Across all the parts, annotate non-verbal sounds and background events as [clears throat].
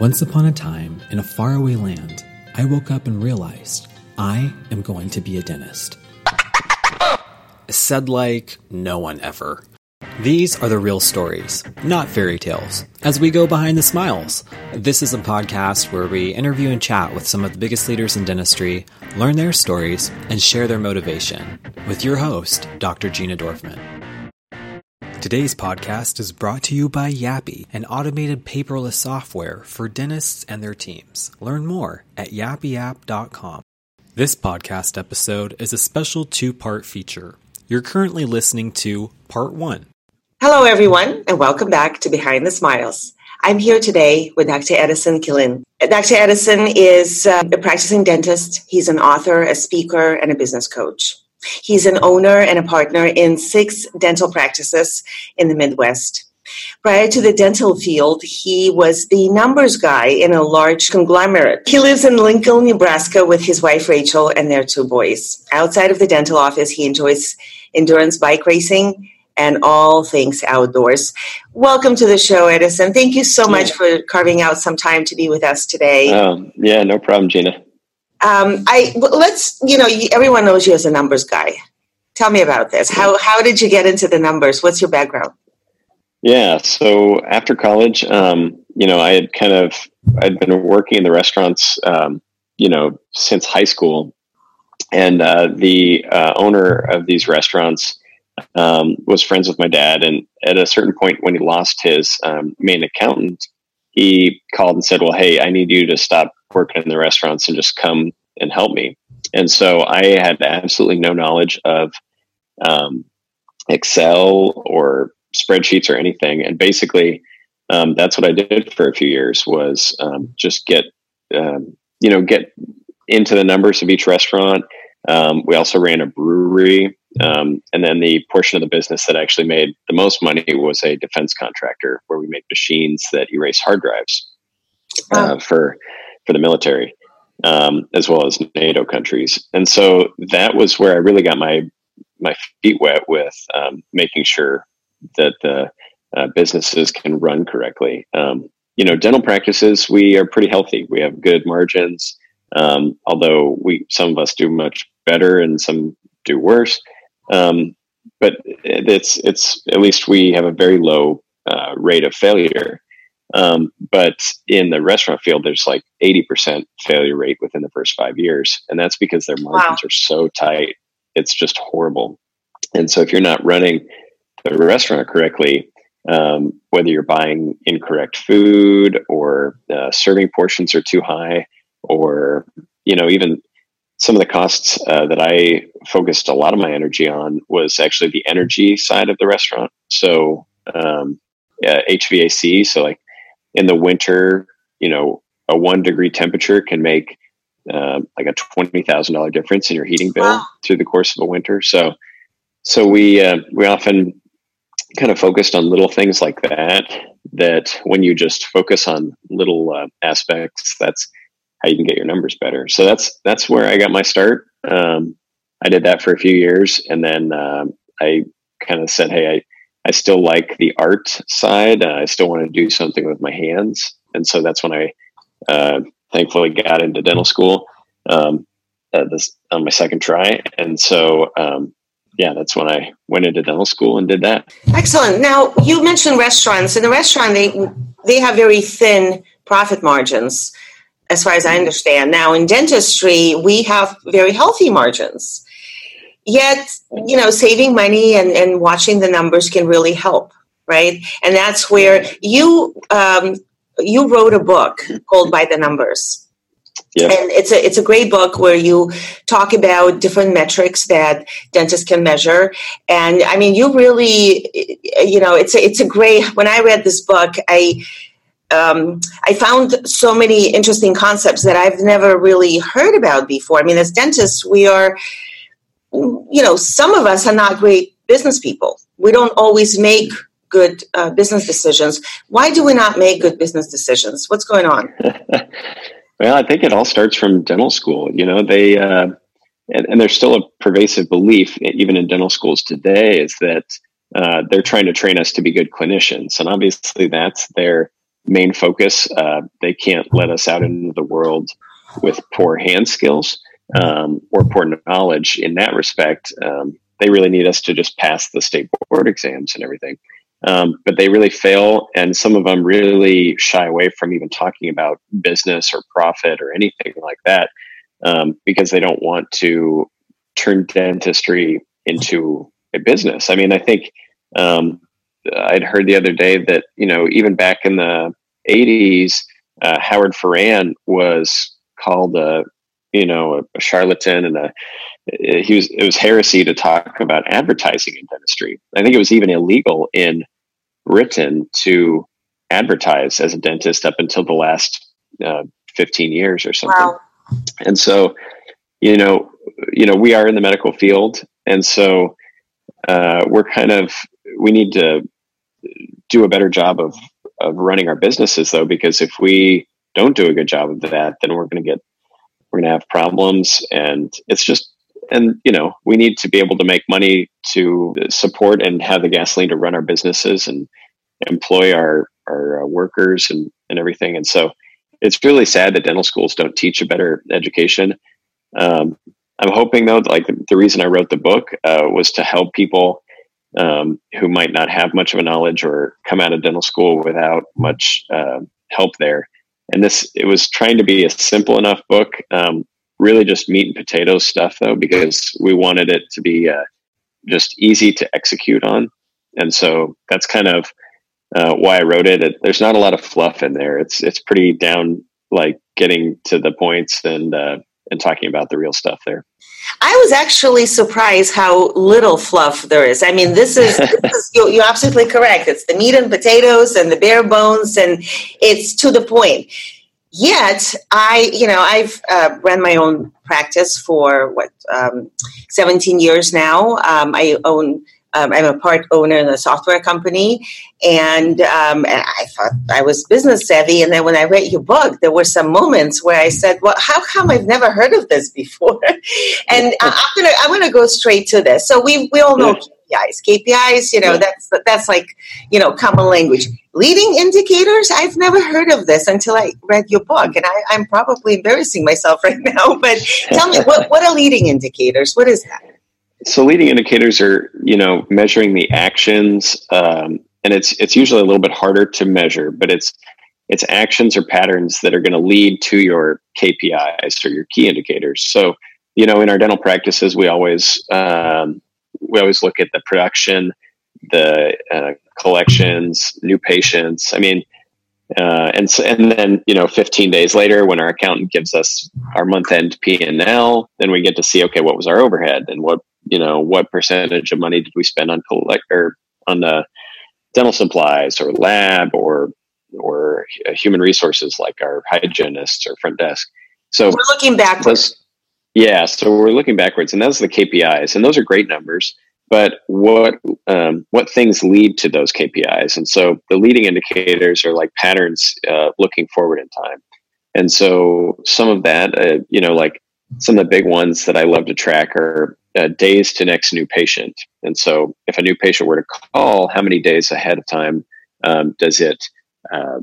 Once upon a time, in a faraway land, I woke up and realized I am going to be a dentist. Said like no one ever. These are the real stories, not fairy tales, as we go behind the smiles. This is a podcast where we interview and chat with some of the biggest leaders in dentistry, learn their stories, and share their motivation. With your host, Dr. Gina Dorfman. Today's podcast is brought to you by YAPI, an automated paperless software for dentists and their teams. Learn more at yapiapp.com. This podcast episode is a special two part feature. You're currently listening to Part 1. Hello, everyone, and welcome back to Behind the Smiles. I'm here today with Dr. Addison Killeen. Dr. Addison is uh, a practicing dentist, he's an author, a speaker, and a business coach. He's an owner and a partner in six dental practices in the Midwest. Prior to the dental field, he was the numbers guy in a large conglomerate. He lives in Lincoln, Nebraska with his wife Rachel and their two boys. Outside of the dental office, he enjoys endurance bike racing and all things outdoors. Welcome to the show, Addison. Thank you so much for carving out some time to be with us today. Um, yeah, no problem, Gina. Um, I let's you know everyone knows you as a numbers guy. Tell me about this. How how did you get into the numbers? What's your background? Yeah, so after college, um, you know, I had kind of I'd been working in the restaurants, um, you know, since high school, and uh, the uh, owner of these restaurants um, was friends with my dad. And at a certain point, when he lost his um, main accountant, he called and said, "Well, hey, I need you to stop working in the restaurants and just come and help me. And so I had absolutely no knowledge of um, Excel or spreadsheets or anything. And basically, um, that's what I did for a few years was um, just get, um, you know, get into the numbers of each restaurant. Um, we also ran a brewery. Um, and then the portion of the business that actually made the most money was a defense contractor where we make machines that erase hard drives uh, for for the military, um, as well as NATO countries. And so that was where I really got my my feet wet with um, making sure that the uh, businesses can run correctly. Um, you know, dental practices we are pretty healthy. We have good margins, um, although we some of us do much better and some do worse. Um, but it's it's at least we have a very low uh, rate of failure. Um, but in the restaurant field, there's like 80% failure rate within the first five years. And that's because their margins wow. are so tight. It's just horrible. And so if you're not running the restaurant correctly, um, whether you're buying incorrect food or uh, serving portions are too high, or, you know, even some of the costs uh, that I focused a lot of my energy on was actually the energy side of the restaurant. So, um, uh, HVAC, so like in the winter, you know, a one degree temperature can make uh, like a twenty thousand dollar difference in your heating bill wow. through the course of a winter. So, so we uh, we often kind of focused on little things like that. That when you just focus on little uh, aspects, that's how you can get your numbers better. So that's that's where I got my start. Um, I did that for a few years, and then um, I kind of said, "Hey, I I still like the art side. Uh, I still want to do something with my hands, and so that's when I uh, thankfully got into dental school um, this on my second try. And so, um, yeah, that's when I went into dental school and did that. Excellent. Now you mentioned restaurants. In the restaurant, they they have very thin profit margins, as far as I understand. Now in dentistry, we have very healthy margins yet you know saving money and, and watching the numbers can really help right and that's where you um, you wrote a book called by the numbers yeah. and it's a it's a great book where you talk about different metrics that dentists can measure and i mean you really you know it's a, it's a great when i read this book i um, I found so many interesting concepts that I've never really heard about before. I mean, as dentists, we are you know, some of us are not great business people. We don't always make good uh, business decisions. Why do we not make good business decisions? What's going on? [laughs] well, I think it all starts from dental school. You know, they, uh, and, and, there's still a pervasive belief, even in dental schools today, is that uh, they're trying to train us to be good clinicians. And obviously, that's their main focus. Uh, they can't let us out into the world with poor hand skills um, or poor knowledge in that respect. Um, they really need us to just pass the state board exams and everything. Um, but they really fail, and some of them really shy away from even talking about business or profit or anything like that um, because they don't want to turn dentistry into a business. I mean, I think um, I'd heard the other day that you know even back in the '80s, uh, Howard Farran was called a you know a, a charlatan and a he was it was heresy to talk about advertising in dentistry. I think it was even illegal in Britain to advertise as a dentist up until the last uh, 15 years or something. Wow. And so, you know, you know, we are in the medical field, and so uh, we're kind of we need to do a better job of of running our businesses, though, because if we don't do a good job of that, then we're going to get we're going to have problems, and it's just and you know we need to be able to make money to support and have the gasoline to run our businesses and employ our our uh, workers and and everything. And so it's really sad that dental schools don't teach a better education. Um, i'm hoping though like the, reason i wrote the book uh, was to help people um, who might not have much of a knowledge or come out of dental school without much uh, help there and this it was trying to be a simple enough book um, really just meat and potatoes stuff though because we wanted it to be uh, just easy to execute on and so that's kind of uh, why i wrote it. it. there's not a lot of fluff in there it's it's pretty down like getting to the points and uh, and talking about the real stuff there I was actually surprised how little fluff there is. I mean, this is, this is [laughs] you're, you're, absolutely correct. It's the meat and potatoes and the bare bones, and it's to the point yet i you know i've uh, ran my own practice for what um, 17 years now um, i own um, i'm a part owner in a software company and, um, and i thought i was business savvy and then when i read your book there were some moments where i said well how come i've never heard of this before [laughs] and i'm gonna i'm gonna go straight to this so we we all know KPIs. KPIs, you know, that's that's like you know common language. Leading indicators, I've never heard of this until I read your book, and I, am probably embarrassing myself [laughs] right now. But tell me, what what are leading indicators? What is that? So, leading indicators are you know measuring the actions, um, and it's it's usually a little bit harder to measure, but it's it's actions or patterns that are going to lead to your KPIs or your key indicators. So, you know, in our dental practices, we always um, we always look at the production, the uh, collections, new patients. I mean, uh, and so, and then you know, 15 days later, when our accountant gives us our month end P and L, then we get to see okay, what was our overhead and what you know, what percentage of money did we spend on collect or on the dental supplies or lab or or human resources like our hygienists or front desk. So we're looking backwards. Yeah, so we're looking backwards, and those are the KPIs, and those are great numbers. But what um, what things lead to those KPIs? And so the leading indicators are like patterns uh, looking forward in time. And so some of that, uh, you know, like some of the big ones that I love to track are uh, days to next new patient. And so if a new patient were to call, how many days ahead of time um, does it uh,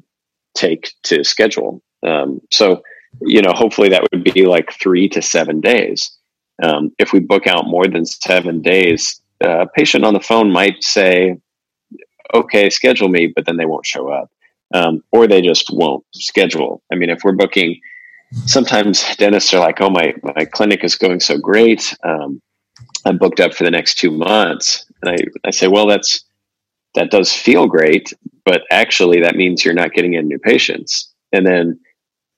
take to schedule? Um, so you know, hopefully that would be like three to seven days. Um, if we book out more than seven days, uh, a patient on the phone might say, okay, schedule me, but then they won't show up. Um, or they just won't schedule. I mean, if we're booking, sometimes dentists are like, oh, my, my clinic is going so great. Um, I'm booked up for the next two months. And I, I say, well, that's, that does feel great, but actually that means you're not getting in new patients. And then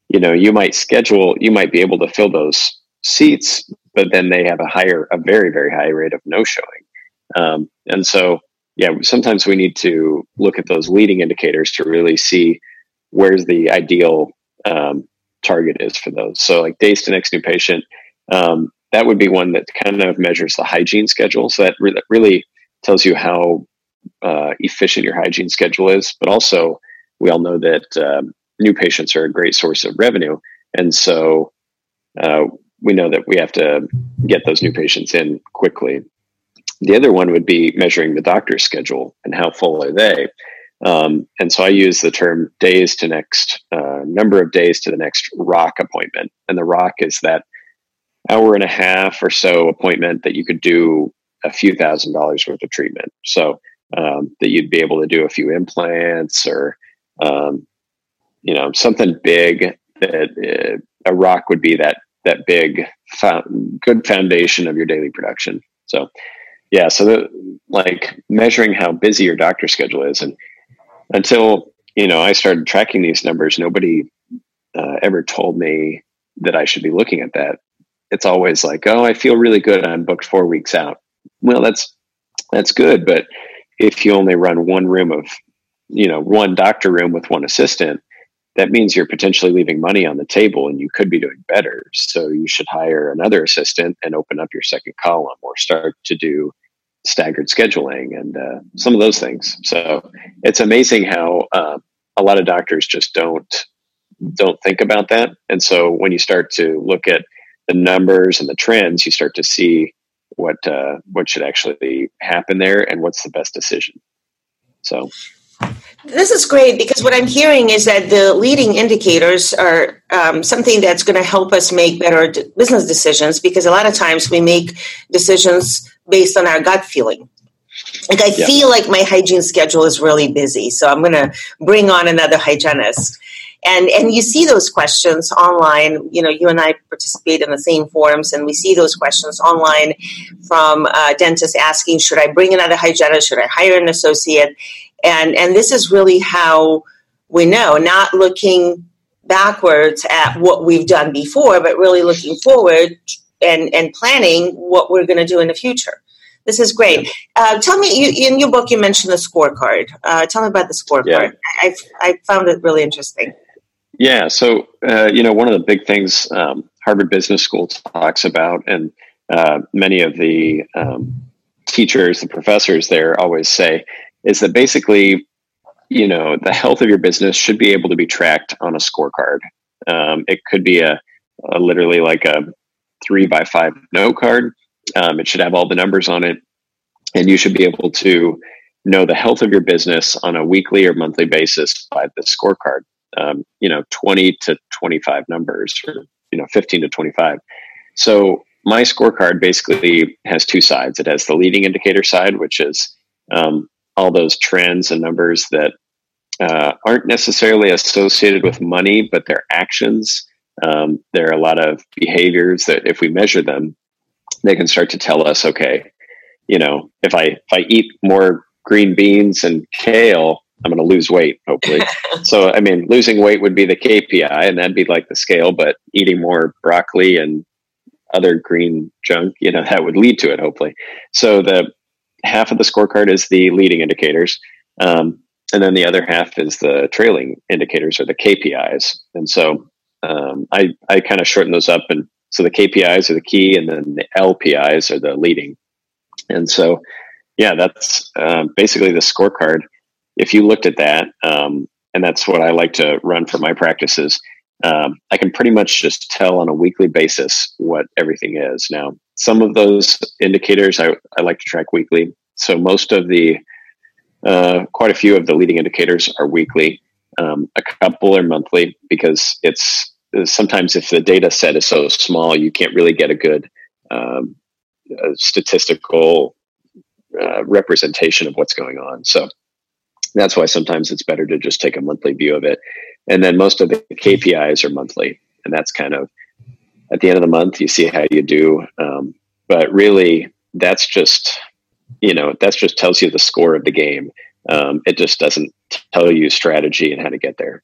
you know you might schedule you might be able to fill those seats but then they have a higher a very very high rate of no showing um, and so yeah sometimes we need to look at those leading indicators to really see where's the ideal um, target is for those so like days to next new patient um, that would be one that kind of measures the hygiene schedule so that re- really tells you how uh, efficient your hygiene schedule is but also we all know that um, new patients are a great source of revenue. And so uh, we know that we have to get those new patients in quickly. The other one would be measuring the doctor's schedule and how full are they. Um, and so I use the term days to next uh, number of days to the next rock appointment. And the rock is that hour and a half or so appointment that you could do a few thousand dollars worth of treatment. So um, that you'd be able to do a few implants or, um, you know, something big that uh, a rock would be that, that big, good foundation of your daily production. So, yeah, so the, like measuring how busy your doctor schedule is and until you know I started tracking these numbers, nobody uh, ever told me that I should be looking at that. It's always like, oh, I feel really good. I'm booked four weeks out. Well, that's that's good, but if you only run one room of, you know, one doctor room with one assistant, that means you're potentially leaving money on the table and you could be doing better. So you should hire another assistant and open up your second column or start to do staggered scheduling and uh, some of those things. So it's amazing how uh, a lot of doctors just don't don't think about that. And so when you start to look at the numbers and the trends, you start to see what uh, what should actually happen there and what's the best decision. So. This is great because what I'm hearing is that the leading indicators are um, something that's going to help us make better business decisions because a lot of times we make decisions based on our gut feeling. Like I yeah. feel like my hygiene schedule is really busy, so I'm going to bring on another hygienist. And and you see those questions online. You know, you and I participate in the same forums, and we see those questions online from uh, dentists asking, "Should I bring another hygienist? Should I hire an associate?" And and this is really how we know, not looking backwards at what we've done before, but really looking forward and, and planning what we're going to do in the future. This is great. Uh, tell me, you, in your book, you mentioned the scorecard. Uh, tell me about the scorecard. Yeah. I, I found it really interesting. Yeah. So, uh, you know, one of the big things um, Harvard Business School talks about, and uh, many of the um, teachers, the professors there always say, is that basically, you know, the health of your business should be able to be tracked on a scorecard. Um, it could be a, a literally like a three by five note card. Um, it should have all the numbers on it, and you should be able to know the health of your business on a weekly or monthly basis by the scorecard. Um, you know, twenty to twenty-five numbers, or you know, fifteen to twenty-five. So my scorecard basically has two sides. It has the leading indicator side, which is um, all those trends and numbers that uh, aren't necessarily associated with money, but they're actions um, there are a lot of behaviors that if we measure them, they can start to tell us, okay, you know, if I if I eat more green beans and kale, I'm going to lose weight, hopefully. [laughs] so, I mean, losing weight would be the KPI, and that'd be like the scale. But eating more broccoli and other green junk, you know, [laughs] that would lead to it, hopefully. So, the half of the scorecard is the leading indicators, um, and then the other half is the trailing indicators or the KPIs. And so, um, I I kind of shorten those up, and so the KPIs are the key, and then the LPIs are the leading. And so, yeah, that's uh, basically the scorecard. If you looked at that, um, and that's what I like to run for my practices, um, I can pretty much just tell on a weekly basis what everything is. Now, some of those indicators I, I like to track weekly. So most of the, uh, quite a few of the leading indicators are weekly. Um, a couple are monthly because it's sometimes if the data set is so small, you can't really get a good um, statistical uh, representation of what's going on. So that's why sometimes it's better to just take a monthly view of it. And then most of the KPIs are monthly, and that's kind of at the end of the month you see how you do. Um, but really, that's just you know that's just tells you the score of the game. Um, it just doesn't tell you strategy and how to get there.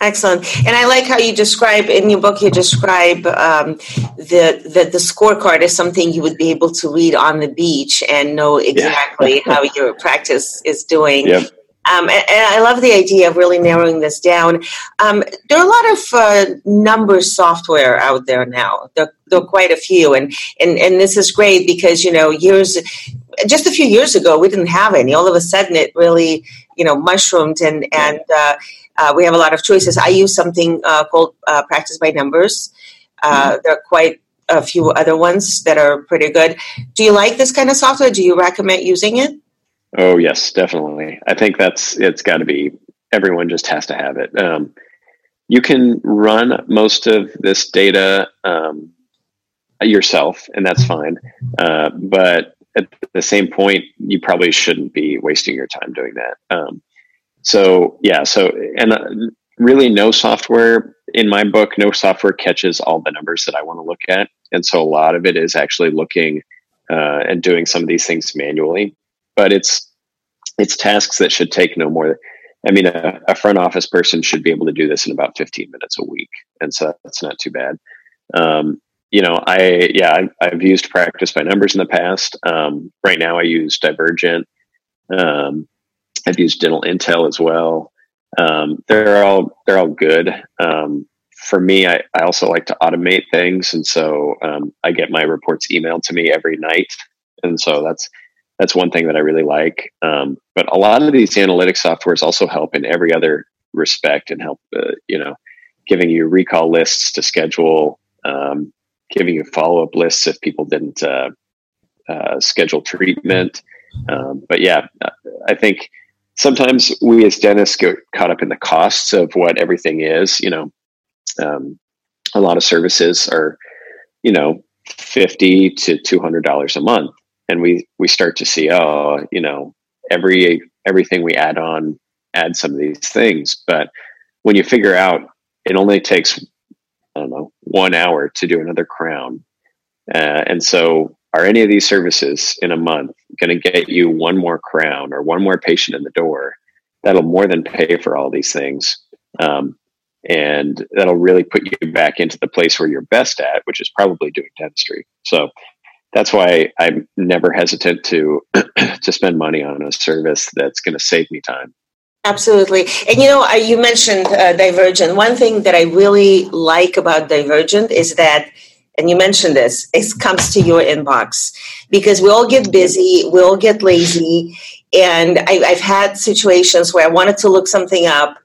Excellent, and I like how you describe in your book. You describe um, the that the scorecard is something you would be able to read on the beach and know exactly yeah. how [laughs] your practice is doing. Yep. Um, and, and, I love the idea of really narrowing this down. Um, there are a lot of uh, number software out there now. There, there, are quite a few, and, and and this is great because you know years, just a few years ago, we didn't have any. All of a sudden, it really you know mushroomed, and and uh, uh, we have a lot of choices. I use something uh, called uh, Practice by Numbers. Uh, mm-hmm. There are quite a few other ones that are pretty good. Do you like this kind of software? Do you recommend using it? Oh yes, definitely. I think that's it's got to be everyone just has to have it. Um, you can run most of this data um, yourself, and that's fine. Uh, but at the same point, you probably shouldn't be wasting your time doing that. Um, so yeah, so and uh, really, no software in my book, no software catches all the numbers that I want to look at, and so a lot of it is actually looking uh, and doing some of these things manually. But it's it's tasks that should take no more. I mean, a, a front office person should be able to do this in about 15 minutes a week, and so that's not too bad. Um, you know, I yeah, I've, I've, used practice by numbers in the past. Um, right now, I use Divergent. Um, I've used Dental Intel as well. Um, they're all they're all good. Um, for me, I, I also like to automate things, and so um, I get my reports emailed to me every night, and so that's that's one thing that I really like. Um, but a lot of these analytics softwares also help in every other respect and help, uh, you know, giving you recall lists to schedule, um, giving you follow up lists if people didn't uh, uh, schedule treatment. Um, but yeah, I think sometimes we as dentists get caught up in the costs of what everything is. You know, um, a lot of services are, you know, fifty to two hundred dollars a month, and we we start to see, oh, you know, every everything we add on add some of these things, but when you figure out it only takes I don't know one hour to do another crown, uh, and so are any of these services in a month going to get you one more crown or one more patient in the door? That'll more than pay for all these things. Um, and that'll really put you back into the place where you're best at, which is probably doing dentistry. So that's why I'm never hesitant to [clears throat] to spend money on a service that's going to save me time. Absolutely. And you know, you mentioned uh, Divergent. One thing that I really like about Divergent is that and you mentioned this, it comes to your inbox because we all get busy, we all get lazy. And I, have had situations where I wanted to look something up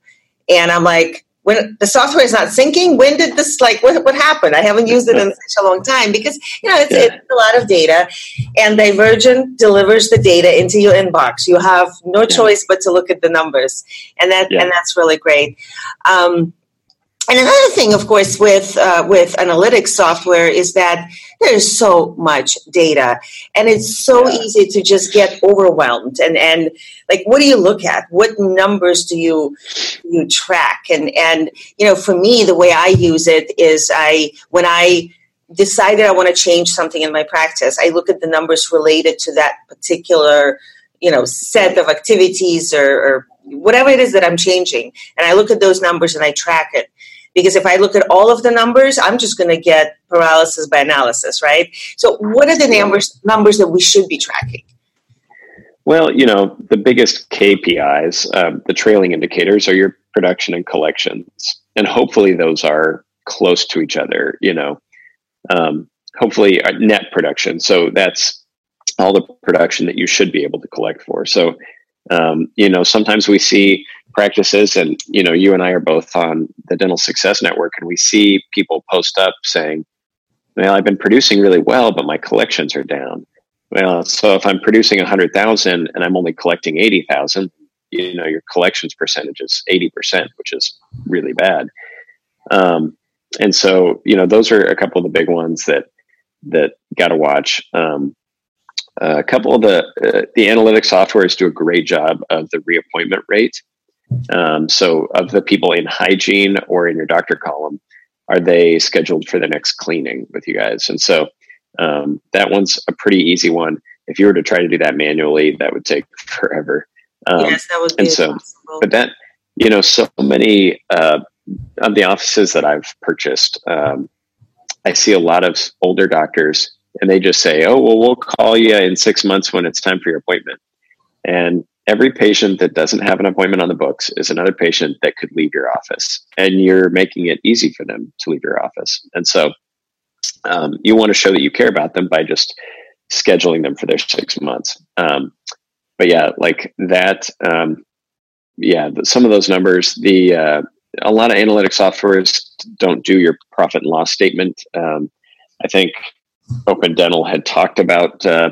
and I'm like, when the software is not syncing, when did this, like, what, what happened? I haven't used it in [laughs] such a long time because, you know, it's, yeah. it's a lot of data and Divergent delivers the data into your inbox. You have no choice but to look at the numbers and that, yeah. and that's really great. Um, and another thing, of course, with uh, with analytics software is that there's so much data, and it's so yeah. easy to just get overwhelmed. And and like, what do you look at? What numbers do you you track? And and you know, for me, the way I use it is I when I decided I want to change something in my practice, I look at the numbers related to that particular you know set of activities or, or whatever it is that I'm changing, and I look at those numbers and I track it because if I look at all of the numbers, I'm just going to get paralysis by analysis, right? So, what are the numbers numbers that we should be tracking? Well, you know, the biggest KPIs, um, the trailing indicators, are your production and collections, and hopefully those are close to each other. You know, um, hopefully uh, net production. So that's all the production that you should be able to collect for. So, um, you know, sometimes we see practices and you know you and i are both on the dental success network and we see people post up saying well i've been producing really well but my collections are down. Well so if i'm producing a 100000 and i'm only collecting 80000 you know your collections percentage is 80% which is really bad. Um, and so you know those are a couple of the big ones that that got to watch. Um, a couple of the uh, the analytic softwares do a great job of the reappointment rate um, so, of the people in hygiene or in your doctor column, are they scheduled for the next cleaning with you guys? And so, um, that one's a pretty easy one. If you were to try to do that manually, that would take [laughs] forever. Um, yes, that would and so, impossible. But that, you know, so many uh, of the offices that I've purchased, um, I see a lot of older doctors, and they just say, "Oh, well, we'll call you in six months when it's time for your appointment." And every patient that doesn't have an appointment on the books is another patient that could leave your office. And you're making it easy for them to leave your office. And so um, you want to show that you care about them by just scheduling them for their six months. Um, but yeah like that um, yeah some of those numbers the uh, a lot of analytic softwares don't do your profit and loss statement. Um, i think open dental had talked about uh,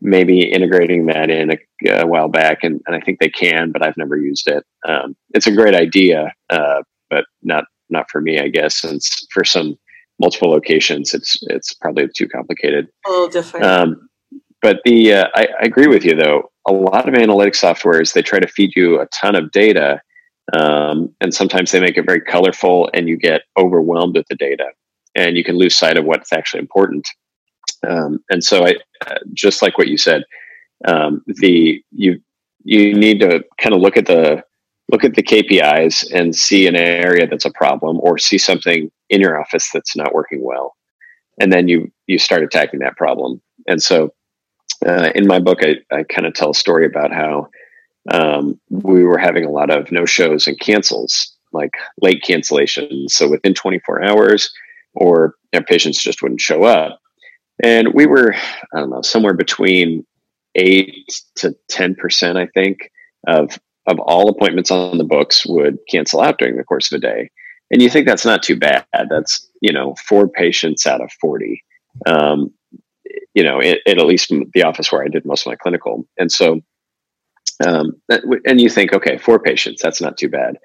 maybe integrating that in a, a while back, and, and, I think they can, but I've never used it. Um, it's a great idea, uh, but not not for me, I guess. Since for some multiple locations, it's it's probably too complicated. Oh, different. Um, but the uh, I, I, agree with you though. A lot of analytic softwares they try to feed you a ton of data, um, and sometimes they make it very colorful, and you get overwhelmed with the data, and you can lose sight of what's actually important. Um, and so, I uh, just like what you said, um, the you you need to kind of look at the look at the KPIs and see an area that's a problem, or see something in your office that's not working well, and then you you start attacking that problem. And so, uh, in my book, I, I kind of tell a story about how um, we were having a lot of no shows and cancels, like late cancellations. So within 24 hours, or you know, patients just wouldn't show up. And we were, I don't know, somewhere between eight to 10%, I think, of, of all appointments on the books would cancel out during the course of a day. And you think that's not too bad. That's, you know, four patients out of 40. Um, you know, at, at least the office where I did most of my clinical. And so, um, and you think, okay, four patients, that's not too bad.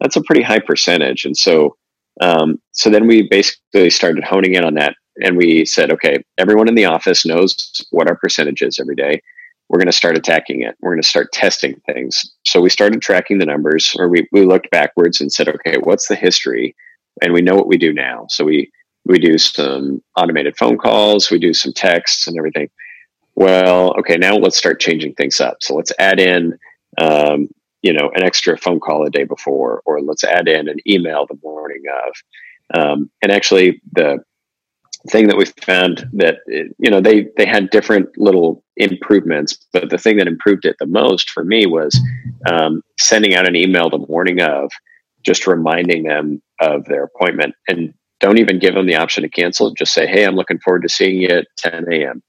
That's a pretty high percentage. And so, um, so then we basically started honing in on that and we said, okay, everyone in the office knows what our percentage is every day. We're going to start attacking it. We're going to start testing things. So we started tracking the numbers, or we, we looked backwards and said, okay, what's the history? And we know what we do now. So we we do some automated phone calls, we do some texts and everything. Well, okay, now let's start changing things up. So let's add in, um, you know, an extra phone call a day before, or let's add in an email the morning of. Um, and actually, the thing that we found that you know they they had different little improvements but the thing that improved it the most for me was um, sending out an email the morning of just reminding them of their appointment and don't even give them the option to cancel just say hey i'm looking forward to seeing you at 10 a.m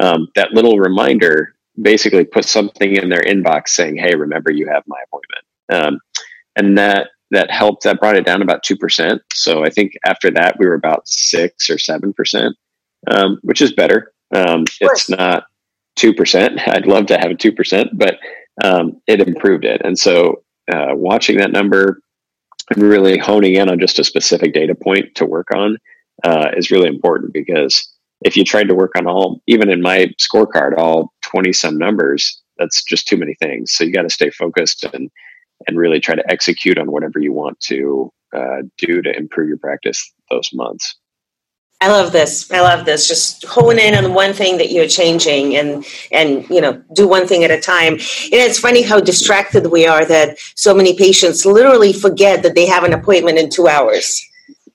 um, that little reminder basically put something in their inbox saying hey remember you have my appointment. Um, and that that helped that brought it down about 2% so i think after that we were about 6 or 7% um, which is better. Um, it's not 2% [laughs] i'd love to have a 2% but um, it improved it. And so uh, watching that number and really honing in on just a specific data point to work on uh, is really important because if you tried to work on all even in my scorecard all 20 some numbers that's just too many things so you got to stay focused and and really try to execute on whatever you want to uh, do to improve your practice those months. I love this. I love this. Just hone in on one thing that you're changing and and you know, do one thing at a time. And it's funny how distracted we are that so many patients literally forget that they have an appointment in 2 hours.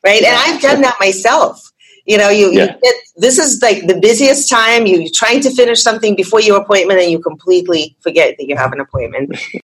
Right? And I've done that myself. You know, you, yeah. you get, this is like the busiest time. You're trying to finish something before your appointment, and you completely forget that you have an appointment. [laughs]